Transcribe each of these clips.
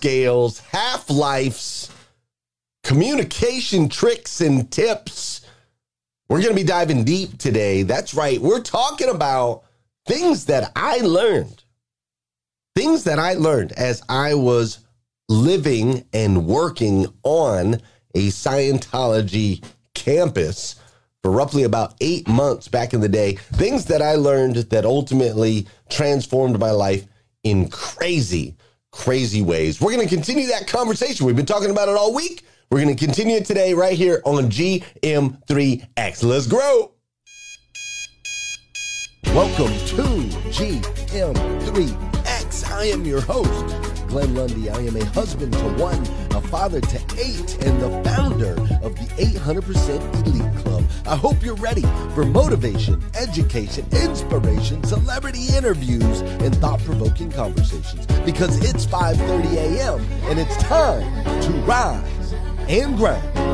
scales, half lives, communication tricks and tips. We're going to be diving deep today. That's right. We're talking about things that I learned, things that I learned as I was living and working on a Scientology campus for roughly about eight months back in the day. Things that I learned that ultimately transformed my life in crazy, crazy ways. We're going to continue that conversation. We've been talking about it all week. We're going to continue it today right here on GM3X. Let's grow. Welcome to GM3X. I am your host. Glenn Lundy. I am a husband to one, a father to eight, and the founder of the 800% Elite Club. I hope you're ready for motivation, education, inspiration, celebrity interviews, and thought-provoking conversations because it's 5:30 a.m. and it's time to rise and grind.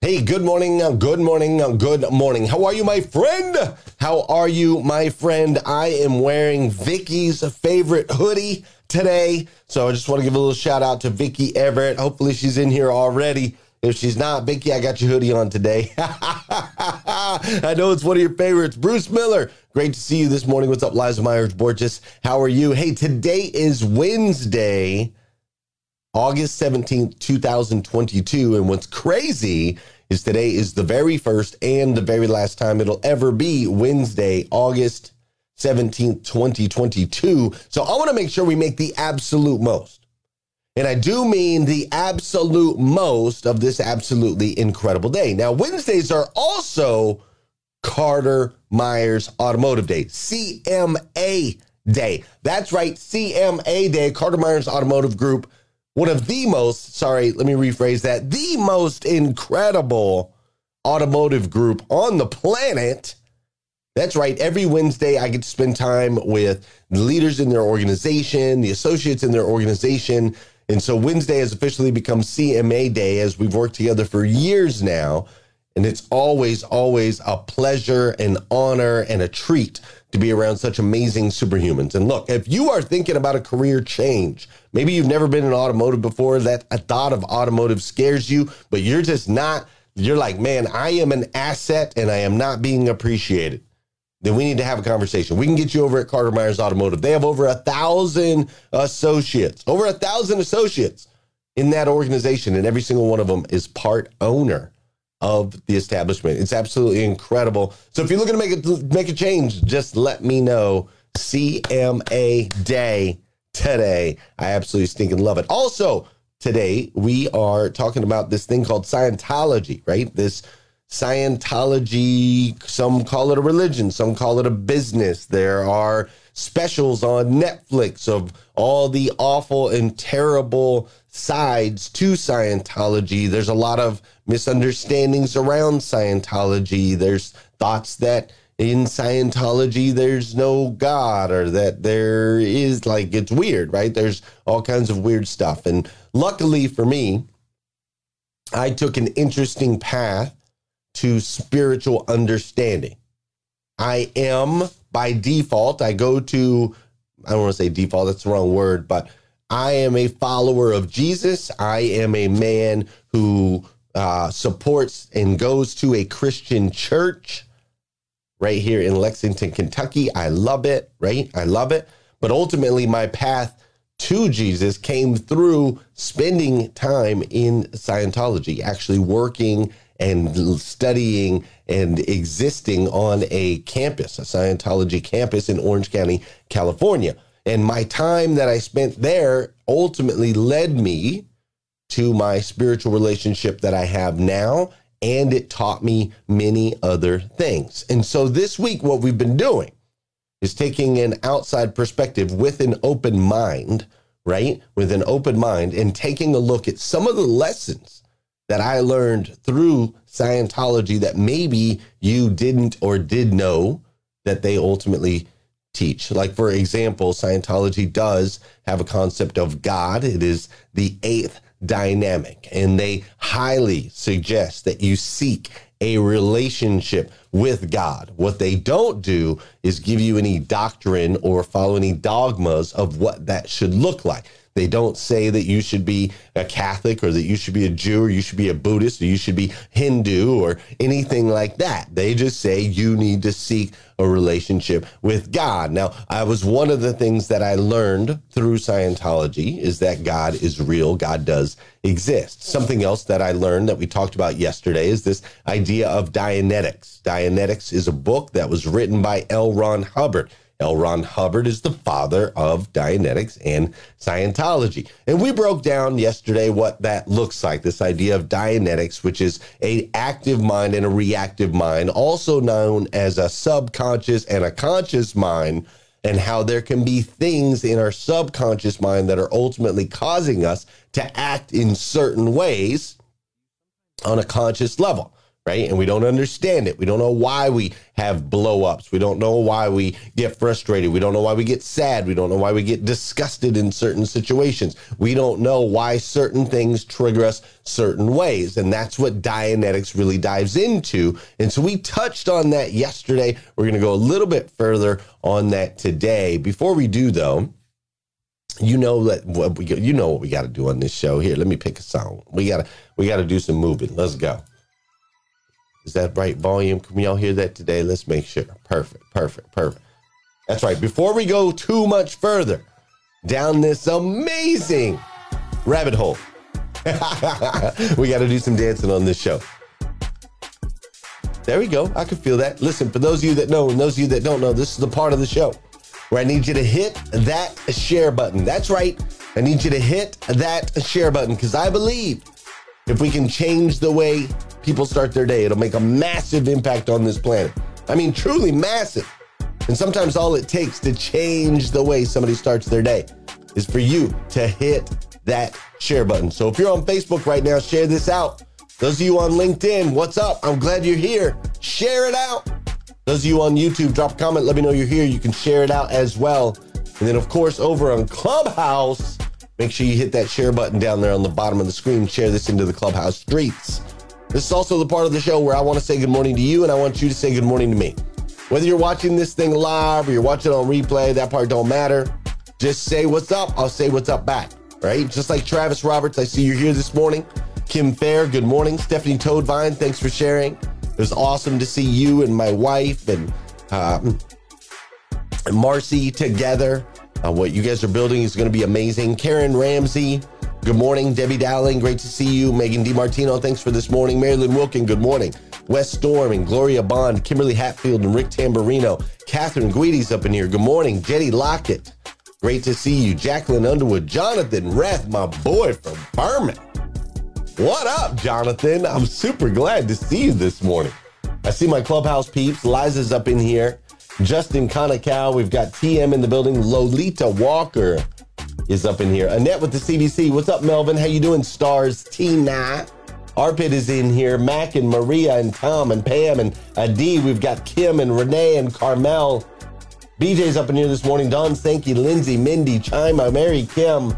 Hey, good morning, uh, good morning, uh, good morning. How are you, my friend? How are you, my friend? I am wearing Vicky's favorite hoodie today. So I just want to give a little shout out to Vicky Everett. Hopefully she's in here already. If she's not, Vicky, I got your hoodie on today. I know it's one of your favorites. Bruce Miller, great to see you this morning. What's up, Liza Myers Borges? How are you? Hey, today is Wednesday, August 17th, 2022. And what's crazy is today is the very first and the very last time it'll ever be Wednesday, August 17th, 2022. So I want to make sure we make the absolute most. And I do mean the absolute most of this absolutely incredible day. Now, Wednesdays are also Carter Myers Automotive Day, CMA Day. That's right, CMA Day, Carter Myers Automotive Group one of the most, sorry, let me rephrase that, the most incredible automotive group on the planet. That's right. Every Wednesday, I get to spend time with leaders in their organization, the associates in their organization. And so Wednesday has officially become CMA Day as we've worked together for years now. And it's always, always a pleasure, an honor, and a treat to be around such amazing superhumans. And look, if you are thinking about a career change, maybe you've never been in automotive before, that a thought of automotive scares you, but you're just not, you're like, man, I am an asset and I am not being appreciated. Then we need to have a conversation. We can get you over at Carter Myers Automotive. They have over a thousand associates, over a thousand associates in that organization, and every single one of them is part owner of the establishment. It's absolutely incredible. So if you're looking to make it make a change, just let me know. CMA Day today. I absolutely stinking love it. Also, today we are talking about this thing called Scientology, right? This Scientology, some call it a religion, some call it a business. There are specials on Netflix of all the awful and terrible sides to Scientology. There's a lot of misunderstandings around Scientology. There's thoughts that in Scientology there's no God or that there is like it's weird, right? There's all kinds of weird stuff. And luckily for me, I took an interesting path to spiritual understanding. I am by default, I go to, I don't want to say default, that's the wrong word, but I am a follower of Jesus. I am a man who uh, supports and goes to a Christian church right here in Lexington, Kentucky. I love it, right? I love it. But ultimately, my path to Jesus came through spending time in Scientology, actually working and studying and existing on a campus, a Scientology campus in Orange County, California. And my time that I spent there ultimately led me to my spiritual relationship that I have now. And it taught me many other things. And so this week, what we've been doing is taking an outside perspective with an open mind, right? With an open mind and taking a look at some of the lessons that I learned through Scientology that maybe you didn't or did know that they ultimately teach. Like, for example, Scientology does have a concept of God, it is the eighth dynamic. And they highly suggest that you seek a relationship with God. What they don't do is give you any doctrine or follow any dogmas of what that should look like. They don't say that you should be a Catholic or that you should be a Jew or you should be a Buddhist or you should be Hindu or anything like that. They just say you need to seek a relationship with God. Now, I was one of the things that I learned through Scientology is that God is real, God does exist. Something else that I learned that we talked about yesterday is this idea of Dianetics. Dianetics is a book that was written by L. Ron Hubbard. L. Ron Hubbard is the father of Dianetics and Scientology. And we broke down yesterday what that looks like, this idea of Dianetics, which is a active mind and a reactive mind, also known as a subconscious and a conscious mind, and how there can be things in our subconscious mind that are ultimately causing us to act in certain ways on a conscious level right? And we don't understand it. We don't know why we have blow ups. We don't know why we get frustrated. We don't know why we get sad. We don't know why we get disgusted in certain situations. We don't know why certain things trigger us certain ways. And that's what Dianetics really dives into. And so we touched on that yesterday. We're going to go a little bit further on that today. Before we do, though, you know that what we you know what we got to do on this show here. Let me pick a song. We gotta we gotta do some moving. Let's go. Is that right volume? Can we all hear that today? Let's make sure. Perfect, perfect, perfect. That's right. Before we go too much further down this amazing rabbit hole, we got to do some dancing on this show. There we go. I can feel that. Listen, for those of you that know and those of you that don't know, this is the part of the show where I need you to hit that share button. That's right. I need you to hit that share button because I believe if we can change the way people start their day, it'll make a massive impact on this planet. I mean, truly massive. And sometimes all it takes to change the way somebody starts their day is for you to hit that share button. So if you're on Facebook right now, share this out. Those of you on LinkedIn, what's up? I'm glad you're here. Share it out. Those of you on YouTube, drop a comment. Let me know you're here. You can share it out as well. And then, of course, over on Clubhouse, Make sure you hit that share button down there on the bottom of the screen. Share this into the clubhouse streets. This is also the part of the show where I want to say good morning to you and I want you to say good morning to me. Whether you're watching this thing live or you're watching on replay, that part don't matter. Just say what's up. I'll say what's up back, right? Just like Travis Roberts, I see you here this morning. Kim Fair, good morning. Stephanie Toadvine, thanks for sharing. It was awesome to see you and my wife and um, Marcy together. Uh, what you guys are building is going to be amazing. Karen Ramsey, good morning. Debbie Dowling, great to see you. Megan DiMartino, thanks for this morning. Marilyn Wilkin, good morning. Wes Storm and Gloria Bond, Kimberly Hatfield and Rick Tamburino. Catherine Guidi's up in here. Good morning. Jetty Lockett, great to see you. Jacqueline Underwood, Jonathan Reth, my boy from Berman. What up, Jonathan? I'm super glad to see you this morning. I see my clubhouse peeps. Liza's up in here. Justin Conacow. We've got TM in the building. Lolita Walker is up in here. Annette with the CBC. What's up, Melvin? How you doing, Stars? Tina. Arpit is in here. Mac and Maria and Tom and Pam and Adi. We've got Kim and Renee and Carmel. BJ's up in here this morning. Don Sankey, Lindsay, Mindy, Chima, Mary Kim.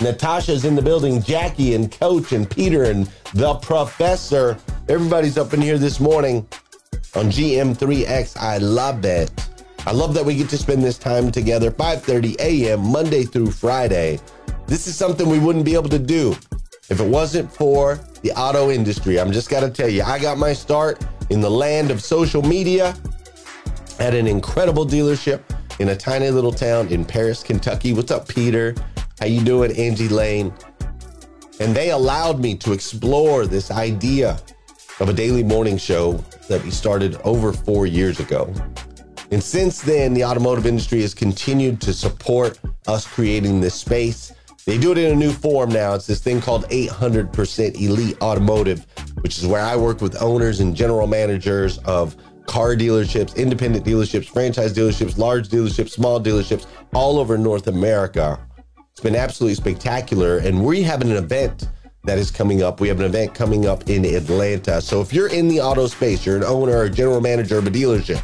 Natasha's in the building. Jackie and Coach and Peter and the Professor. Everybody's up in here this morning on GM3X. I love it. I love that we get to spend this time together 5:30 a.m. Monday through Friday. This is something we wouldn't be able to do if it wasn't for the auto industry. I'm just got to tell you, I got my start in the land of social media at an incredible dealership in a tiny little town in Paris, Kentucky. What's up, Peter? How you doing, Angie Lane? And they allowed me to explore this idea of a daily morning show that we started over four years ago. And since then, the automotive industry has continued to support us creating this space. They do it in a new form now. It's this thing called 800% Elite Automotive, which is where I work with owners and general managers of car dealerships, independent dealerships, franchise dealerships, large dealerships, small dealerships all over North America. It's been absolutely spectacular. And we have an event that is coming up. We have an event coming up in Atlanta. So if you're in the auto space, you're an owner or general manager of a dealership,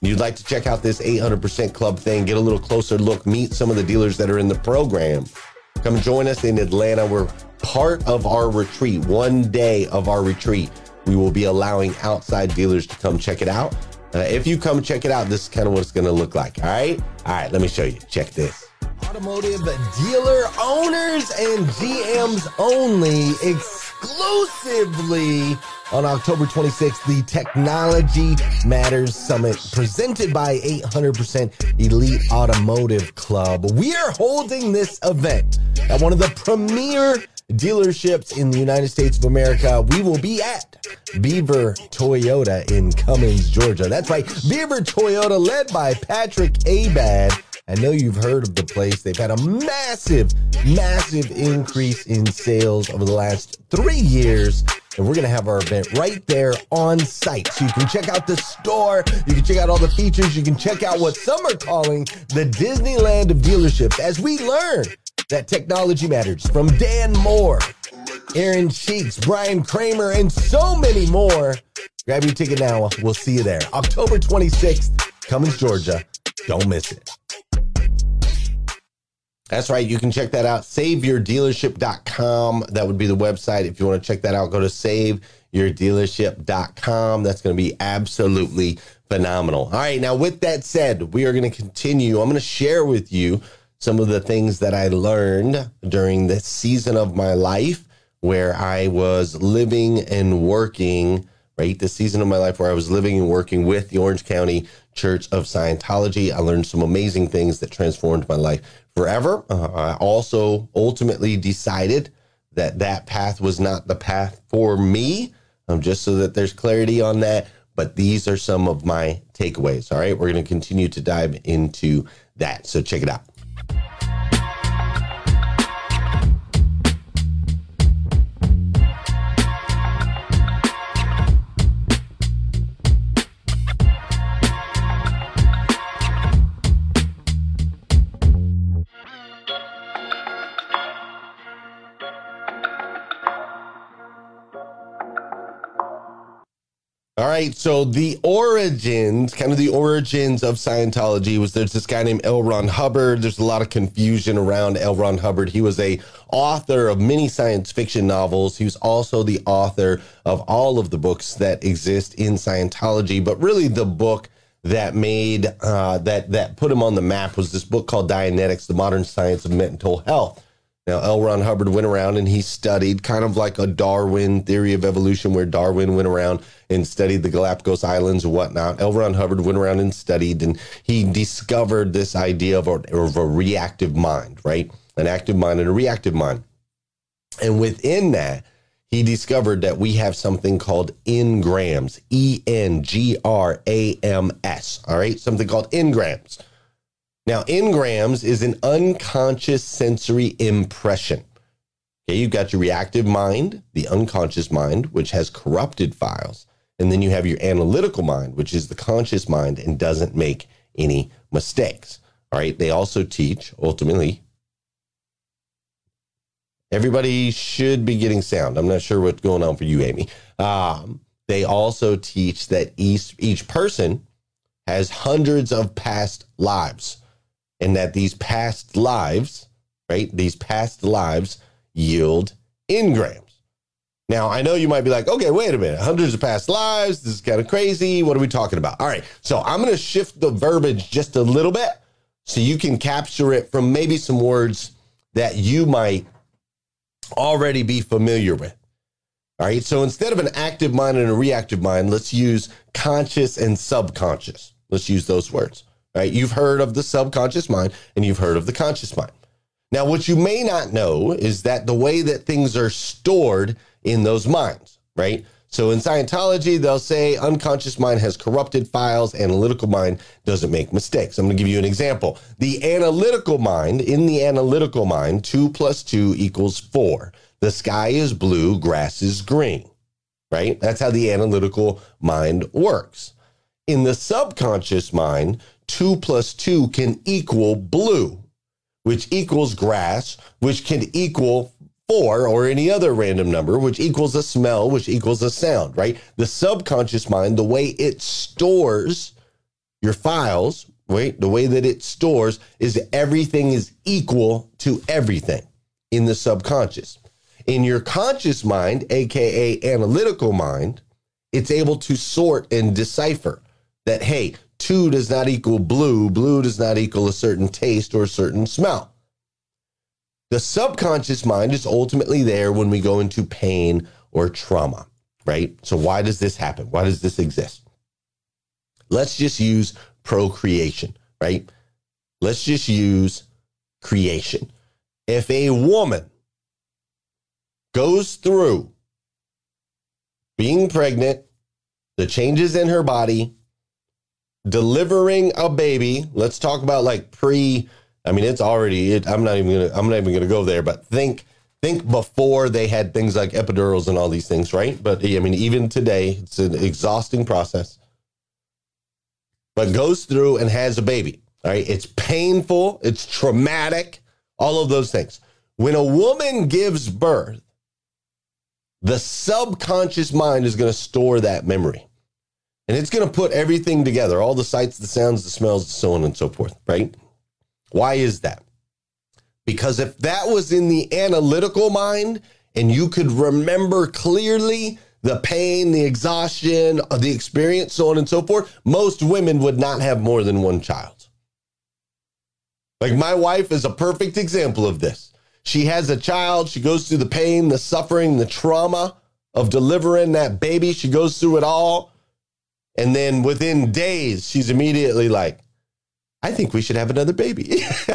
you'd like to check out this 800% club thing, get a little closer look, meet some of the dealers that are in the program. Come join us in Atlanta. We're part of our retreat, one day of our retreat. We will be allowing outside dealers to come check it out. Uh, if you come check it out, this is kind of what it's going to look like. All right. All right. Let me show you. Check this. Automotive dealer owners and GMs only exclusively on October 26th, the Technology Matters Summit presented by 800% Elite Automotive Club. We are holding this event at one of the premier dealerships in the United States of America. We will be at Beaver Toyota in Cumming, Georgia. That's right, Beaver Toyota, led by Patrick Abad. I know you've heard of the place. They've had a massive, massive increase in sales over the last three years. And we're going to have our event right there on site. So you can check out the store. You can check out all the features. You can check out what some are calling the Disneyland of dealerships as we learn that technology matters from Dan Moore, Aaron Cheeks, Brian Kramer, and so many more. Grab your ticket now. We'll see you there. October 26th, Cumming, Georgia. Don't miss it. That's right. You can check that out. SaveYourDealership.com. That would be the website. If you want to check that out, go to SaveYourDealership.com. That's going to be absolutely phenomenal. All right. Now, with that said, we are going to continue. I'm going to share with you some of the things that I learned during this season of my life where I was living and working, right? The season of my life where I was living and working with the Orange County Church of Scientology. I learned some amazing things that transformed my life forever. Uh, I also ultimately decided that that path was not the path for me, um, just so that there's clarity on that. But these are some of my takeaways. All right. We're going to continue to dive into that. So check it out. Right, so the origins, kind of the origins of Scientology was there's this guy named L. Ron Hubbard. There's a lot of confusion around L. Ron Hubbard. He was a author of many science fiction novels. He was also the author of all of the books that exist in Scientology, but really the book that made uh, that that put him on the map was this book called Dianetics: The Modern Science of Mental Health. Now, L. Ron Hubbard went around and he studied kind of like a Darwin theory of evolution, where Darwin went around and studied the Galapagos Islands and whatnot. L. Ron Hubbard went around and studied, and he discovered this idea of a, of a reactive mind, right? An active mind and a reactive mind. And within that, he discovered that we have something called engrams, E N G R A M S. All right, something called engrams. Now, engrams is an unconscious sensory impression. Okay, you've got your reactive mind, the unconscious mind, which has corrupted files. And then you have your analytical mind, which is the conscious mind and doesn't make any mistakes. All right. They also teach ultimately everybody should be getting sound. I'm not sure what's going on for you, Amy. Um, they also teach that each, each person has hundreds of past lives and that these past lives, right, these past lives yield engrams. Now, I know you might be like, okay, wait a minute, hundreds of past lives. This is kind of crazy. What are we talking about? All right. So I'm going to shift the verbiage just a little bit so you can capture it from maybe some words that you might already be familiar with. All right. So instead of an active mind and a reactive mind, let's use conscious and subconscious. Let's use those words. Right? You've heard of the subconscious mind and you've heard of the conscious mind. Now, what you may not know is that the way that things are stored in those minds, right? So in Scientology, they'll say unconscious mind has corrupted files, analytical mind doesn't make mistakes. I'm going to give you an example. The analytical mind, in the analytical mind, two plus two equals four. The sky is blue, grass is green, right? That's how the analytical mind works. In the subconscious mind, two plus two can equal blue, which equals grass, which can equal four or any other random number, which equals a smell, which equals a sound, right? The subconscious mind, the way it stores your files, right? The way that it stores is everything is equal to everything in the subconscious. In your conscious mind, AKA analytical mind, it's able to sort and decipher that, hey, two does not equal blue, blue does not equal a certain taste or a certain smell. The subconscious mind is ultimately there when we go into pain or trauma, right? So, why does this happen? Why does this exist? Let's just use procreation, right? Let's just use creation. If a woman goes through being pregnant, the changes in her body, delivering a baby. Let's talk about like pre. I mean, it's already. It, I'm not even gonna. I'm not even gonna go there. But think, think before they had things like epidurals and all these things, right? But I mean, even today, it's an exhausting process. But goes through and has a baby. All right, it's painful. It's traumatic. All of those things. When a woman gives birth, the subconscious mind is going to store that memory. And it's going to put everything together all the sights, the sounds, the smells, so on and so forth, right? Why is that? Because if that was in the analytical mind and you could remember clearly the pain, the exhaustion, uh, the experience, so on and so forth, most women would not have more than one child. Like my wife is a perfect example of this. She has a child, she goes through the pain, the suffering, the trauma of delivering that baby. She goes through it all. And then within days, she's immediately like, I think we should have another baby.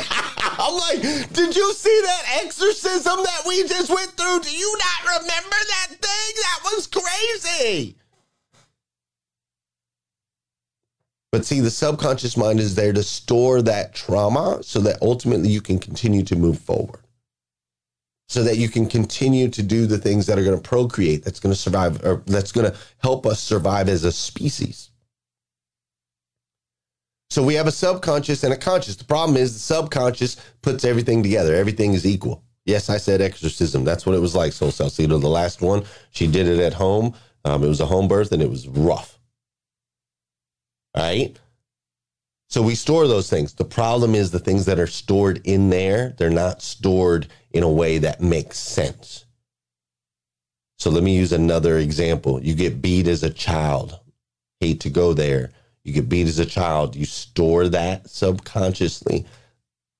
I'm like, did you see that exorcism that we just went through? Do you not remember that thing? That was crazy. But see, the subconscious mind is there to store that trauma so that ultimately you can continue to move forward. So that you can continue to do the things that are going to procreate, that's going to survive, or that's going to help us survive as a species. So we have a subconscious and a conscious. The problem is the subconscious puts everything together. Everything is equal. Yes, I said exorcism. That's what it was like. Soul Salcedo, the last one, she did it at home. Um, it was a home birth and it was rough. All right. So we store those things. The problem is the things that are stored in there, they're not stored in a way that makes sense. So let me use another example. You get beat as a child. Hate to go there. You get beat as a child. You store that subconsciously.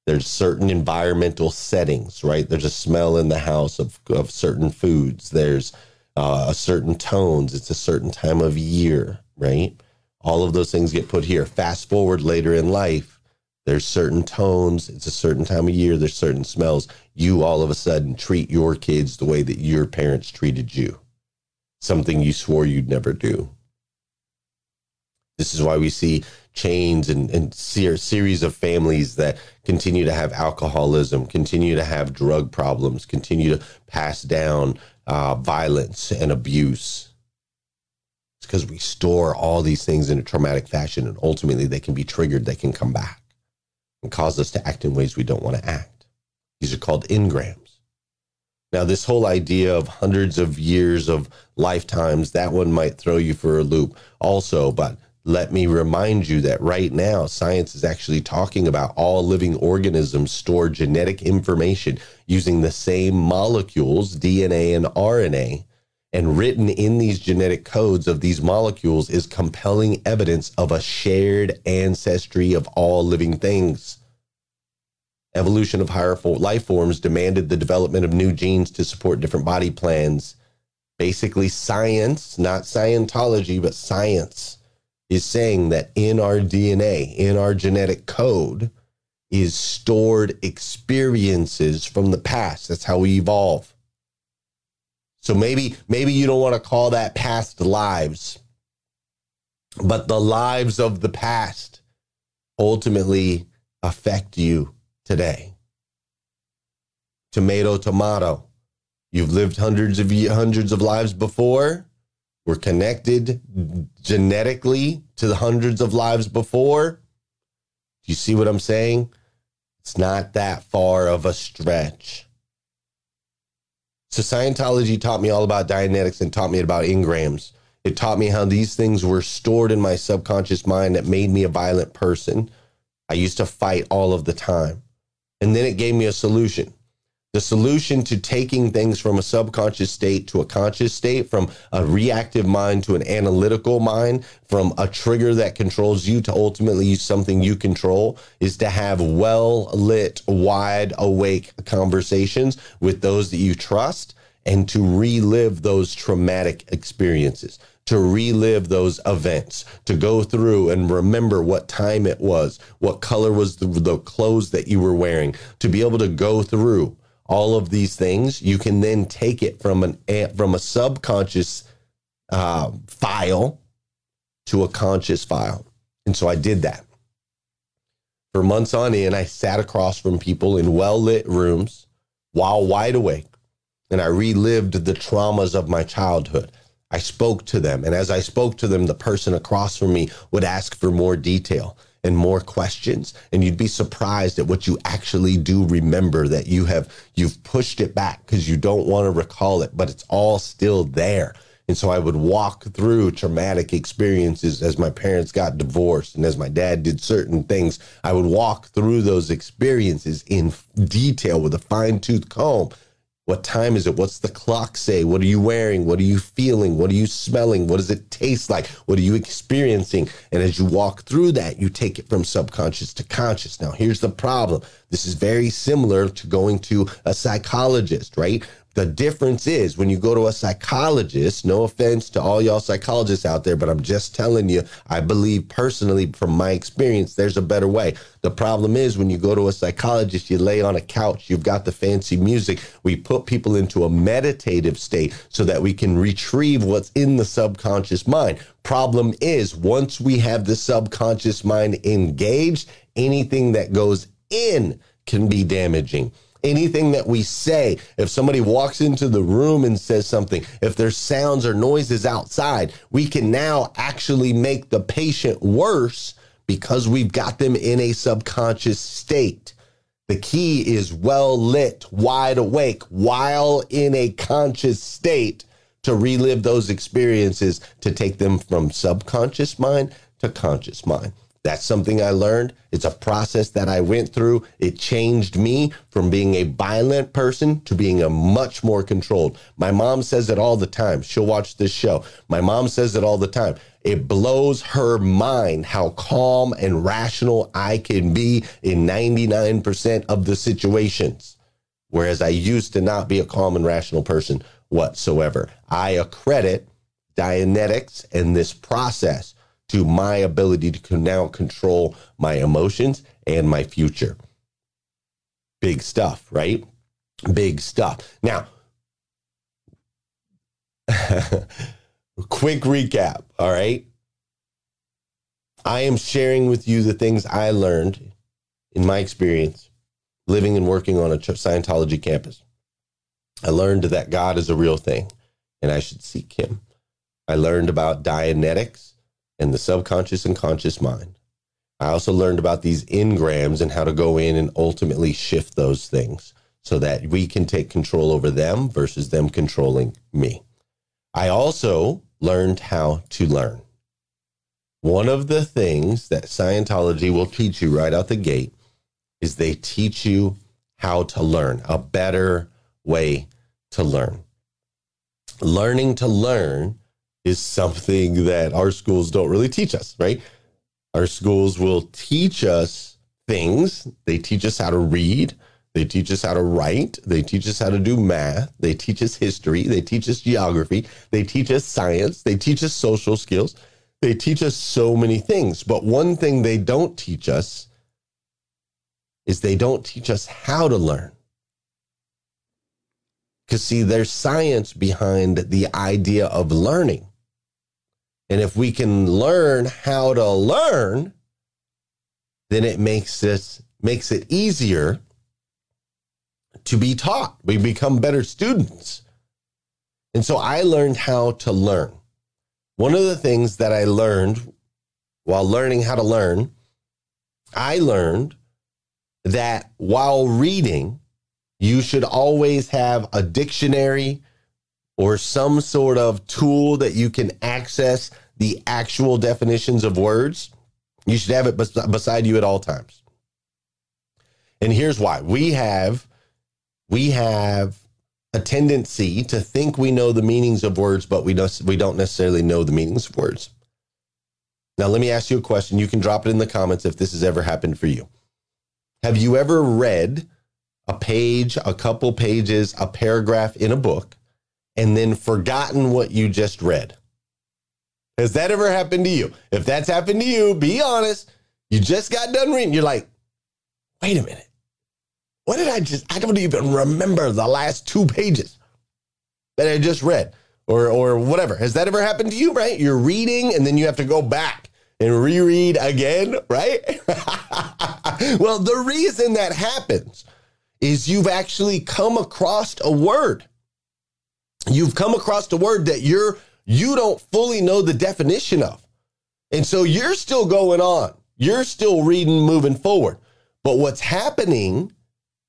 There's certain environmental settings, right? There's a smell in the house of, of certain foods. There's uh, a certain tones. It's a certain time of year, right? All of those things get put here. Fast forward later in life, there's certain tones, it's a certain time of year, there's certain smells. You all of a sudden treat your kids the way that your parents treated you, something you swore you'd never do. This is why we see chains and, and ser- series of families that continue to have alcoholism, continue to have drug problems, continue to pass down uh, violence and abuse because we store all these things in a traumatic fashion and ultimately they can be triggered, they can come back and cause us to act in ways we don't want to act. These are called engrams. Now, this whole idea of hundreds of years of lifetimes, that one might throw you for a loop also, but let me remind you that right now, science is actually talking about all living organisms store genetic information using the same molecules, DNA and RNA, and written in these genetic codes of these molecules is compelling evidence of a shared ancestry of all living things. Evolution of higher life forms demanded the development of new genes to support different body plans. Basically, science, not Scientology, but science is saying that in our DNA, in our genetic code, is stored experiences from the past. That's how we evolve. So maybe maybe you don't want to call that past lives, but the lives of the past ultimately affect you today. Tomato, tomato. You've lived hundreds of hundreds of lives before. We're connected genetically to the hundreds of lives before. Do you see what I'm saying? It's not that far of a stretch. So Scientology taught me all about Dianetics and taught me about engrams. It taught me how these things were stored in my subconscious mind that made me a violent person. I used to fight all of the time. And then it gave me a solution. The solution to taking things from a subconscious state to a conscious state, from a reactive mind to an analytical mind, from a trigger that controls you to ultimately something you control, is to have well lit, wide awake conversations with those that you trust and to relive those traumatic experiences to relive those events, to go through and remember what time it was, what color was the, the, clothes that you were wearing, to be able to go through all of these things, you can then take it from an from a subconscious uh, file to a conscious file. And so I did that for months on end. I sat across from people in well lit rooms while wide awake, and I relived the traumas of my childhood. I spoke to them, and as I spoke to them, the person across from me would ask for more detail and more questions and you'd be surprised at what you actually do remember that you have you've pushed it back because you don't want to recall it but it's all still there and so I would walk through traumatic experiences as my parents got divorced and as my dad did certain things. I would walk through those experiences in detail with a fine tooth comb what time is it? What's the clock say? What are you wearing? What are you feeling? What are you smelling? What does it taste like? What are you experiencing? And as you walk through that, you take it from subconscious to conscious. Now, here's the problem. This is very similar to going to a psychologist, right? The difference is when you go to a psychologist, no offense to all y'all psychologists out there, but I'm just telling you, I believe personally from my experience, there's a better way. The problem is when you go to a psychologist, you lay on a couch, you've got the fancy music. We put people into a meditative state so that we can retrieve what's in the subconscious mind. Problem is, once we have the subconscious mind engaged, anything that goes in can be damaging anything that we say, if somebody walks into the room and says something, if there's sounds or noises outside, we can now actually make the patient worse because we've got them in a subconscious state. The key is well lit, wide awake, while in a conscious state to relive those experiences, to take them from subconscious mind to conscious mind. That's something I learned. It's a process that I went through. It changed me from being a violent person to being a much more controlled. My mom says it all the time. She'll watch this show. My mom says it all the time. It blows her mind how calm and rational I can be in 99% of the situations. Whereas I used to not be a calm and rational person whatsoever. I accredit Dianetics and this process to my ability to now control my emotions and my future. Big stuff, right? Big stuff. Now, quick recap, all right? I am sharing with you the things I learned in my experience living and working on a Scientology campus. I learned that God is a real thing and I should seek him. I learned about Dianetics and the subconscious and conscious mind. I also learned about these engrams and how to go in and ultimately shift those things so that we can take control over them versus them controlling me. I also learned how to learn. One of the things that Scientology will teach you right out the gate is they teach you how to learn, a better way to learn. Learning to learn is something that our schools don't really teach us, right? Our schools will teach us things. They teach us how to read. They teach us how to write. They teach us how to do math. They teach us history. They teach us geography. They teach us science. They teach us social skills. They teach us so many things. But one thing they don't teach us is they don't teach us how to learn. Because, see, there's science behind the idea of learning. And if we can learn how to learn, then it makes this makes it easier to be taught. We become better students. And so I learned how to learn. One of the things that I learned while learning how to learn, I learned that while reading, you should always have a dictionary or some sort of tool that you can access the actual definitions of words, you should have it beside you at all times. And here's why we have we have a tendency to think we know the meanings of words, but we don't, we don't necessarily know the meanings of words. Now, let me ask you a question. You can drop it in the comments if this has ever happened for you. Have you ever read a page, a couple pages, a paragraph in a book, and then forgotten what you just read? Has that ever happened to you? If that's happened to you, be honest. You just got done reading. You're like, wait a minute. What did I just? I don't even remember the last two pages that I just read or or whatever. Has that ever happened to you, right? You're reading and then you have to go back and reread again, right? well, the reason that happens is you've actually come across a word. You've come across a word that you're you don't fully know the definition of. And so you're still going on. You're still reading moving forward. But what's happening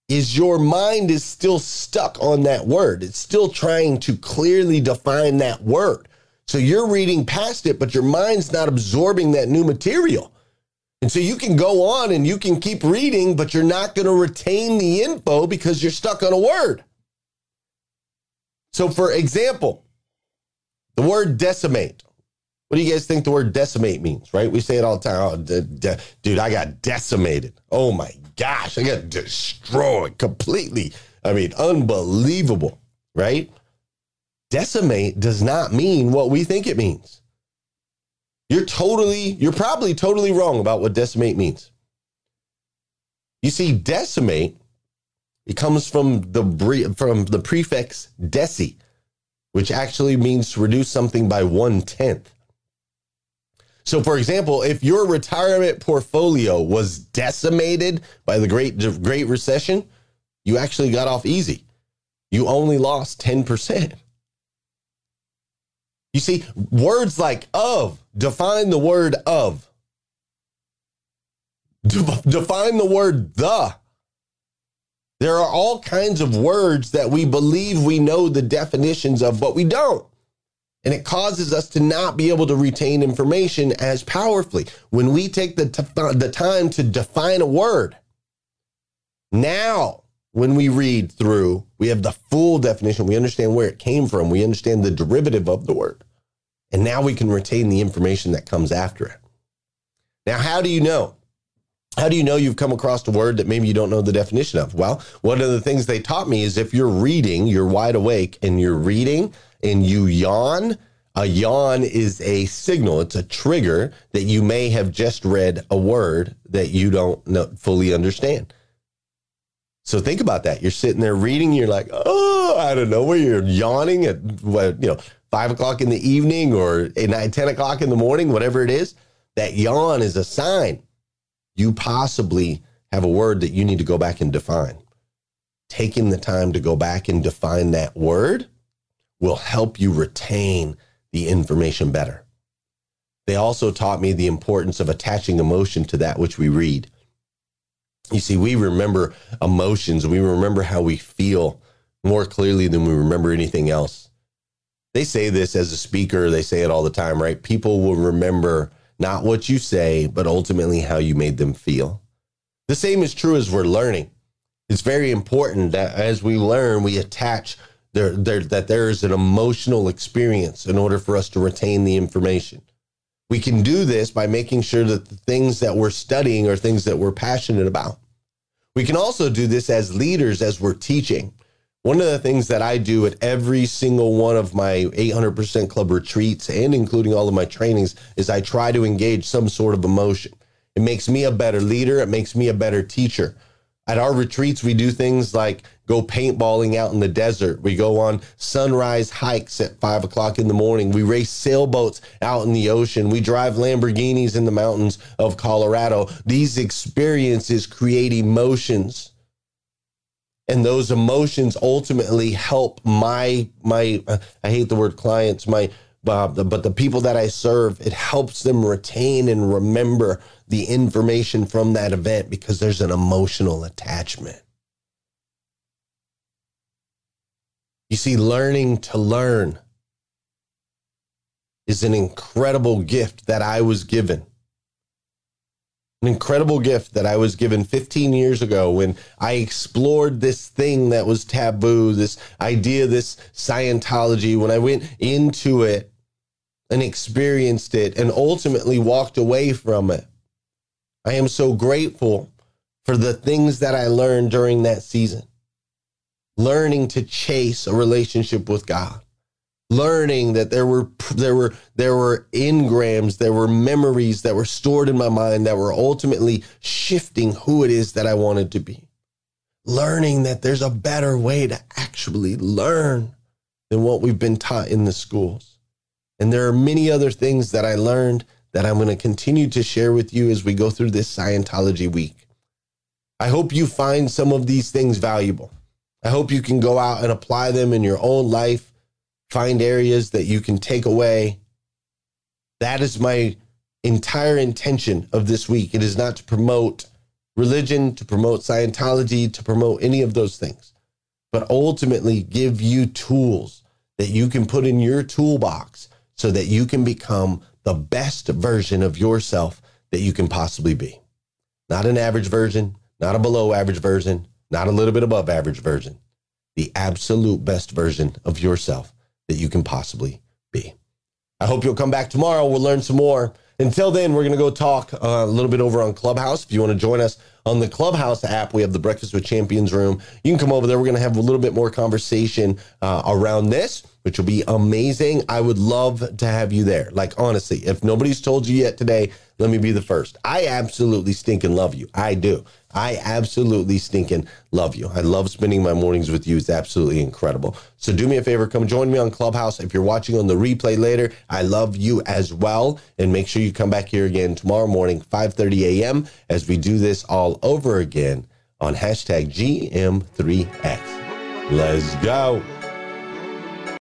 is your mind is still stuck on that word. It's still trying to clearly define that word. So you're reading past it, but your mind's not absorbing that new material. And so you can go on and you can keep reading, but you're not going to retain the info because you're stuck on a word. So, for example, the word decimate. What do you guys think the word decimate means, right? We say it all the time. Oh, de- de- dude, I got decimated. Oh my gosh, I got destroyed completely. I mean, unbelievable, right? Decimate does not mean what we think it means. You're totally, you're probably totally wrong about what decimate means. You see, decimate, it comes from the from the prefix deci, which actually means to reduce something by one tenth. So, for example, if your retirement portfolio was decimated by the Great, Great Recession, you actually got off easy. You only lost 10%. You see, words like of, define the word of. De- define the word the. There are all kinds of words that we believe we know the definitions of, but we don't. And it causes us to not be able to retain information as powerfully. When we take the, t- the time to define a word, now when we read through, we have the full definition. We understand where it came from. We understand the derivative of the word. And now we can retain the information that comes after it. Now, how do you know? How do you know you've come across a word that maybe you don't know the definition of? Well, one of the things they taught me is if you're reading, you're wide awake and you're reading and you yawn, a yawn is a signal, it's a trigger that you may have just read a word that you don't know, fully understand. So think about that. You're sitting there reading, you're like, oh, I don't know where you're yawning at what, you know, five o'clock in the evening or at nine, 10 o'clock in the morning, whatever it is. That yawn is a sign you possibly have a word that you need to go back and define. Taking the time to go back and define that word will help you retain the information better. They also taught me the importance of attaching emotion to that which we read. You see, we remember emotions, we remember how we feel more clearly than we remember anything else. They say this as a speaker, they say it all the time, right? People will remember not what you say, but ultimately how you made them feel. The same is true as we're learning. It's very important that as we learn, we attach there, there, that there is an emotional experience in order for us to retain the information. We can do this by making sure that the things that we're studying are things that we're passionate about. We can also do this as leaders as we're teaching. One of the things that I do at every single one of my 800% club retreats and including all of my trainings is I try to engage some sort of emotion. It makes me a better leader, it makes me a better teacher. At our retreats, we do things like go paintballing out in the desert. We go on sunrise hikes at five o'clock in the morning. We race sailboats out in the ocean. We drive Lamborghinis in the mountains of Colorado. These experiences create emotions. And those emotions ultimately help my my I hate the word clients, my uh, but the people that I serve, it helps them retain and remember the information from that event because there's an emotional attachment. You see, learning to learn is an incredible gift that I was given. An incredible gift that I was given 15 years ago when I explored this thing that was taboo, this idea, this Scientology. When I went into it and experienced it and ultimately walked away from it, I am so grateful for the things that I learned during that season. Learning to chase a relationship with God learning that there were there were there were engrams there were memories that were stored in my mind that were ultimately shifting who it is that I wanted to be. Learning that there's a better way to actually learn than what we've been taught in the schools. And there are many other things that I learned that I'm going to continue to share with you as we go through this Scientology week. I hope you find some of these things valuable. I hope you can go out and apply them in your own life find areas that you can take away. That is my entire intention of this week. It is not to promote religion, to promote Scientology, to promote any of those things, but ultimately give you tools that you can put in your toolbox so that you can become the best version of yourself that you can possibly be. Not an average version, not a below average version, not a little bit above average version, the absolute best version of yourself that you can possibly be. I hope you'll come back tomorrow. We'll learn some more. Until then, we're going to go talk uh, a little bit over on Clubhouse. If you want to join us on the Clubhouse app, we have the Breakfast with Champions room. You can come over there. We're going to have a little bit more conversation uh, around this, which will be amazing. I would love to have you there. Like, honestly, if nobody's told you yet today, let me be the first. I absolutely stinking love you. I do. I absolutely stinking love you. I love spending my mornings with you. It's absolutely incredible. So do me a favor, come join me on Clubhouse. If you're watching on the replay later, I love you as well. And make sure you come back here again tomorrow morning, 5:30 a.m. as we do this all over again on hashtag GM3X. Let's go.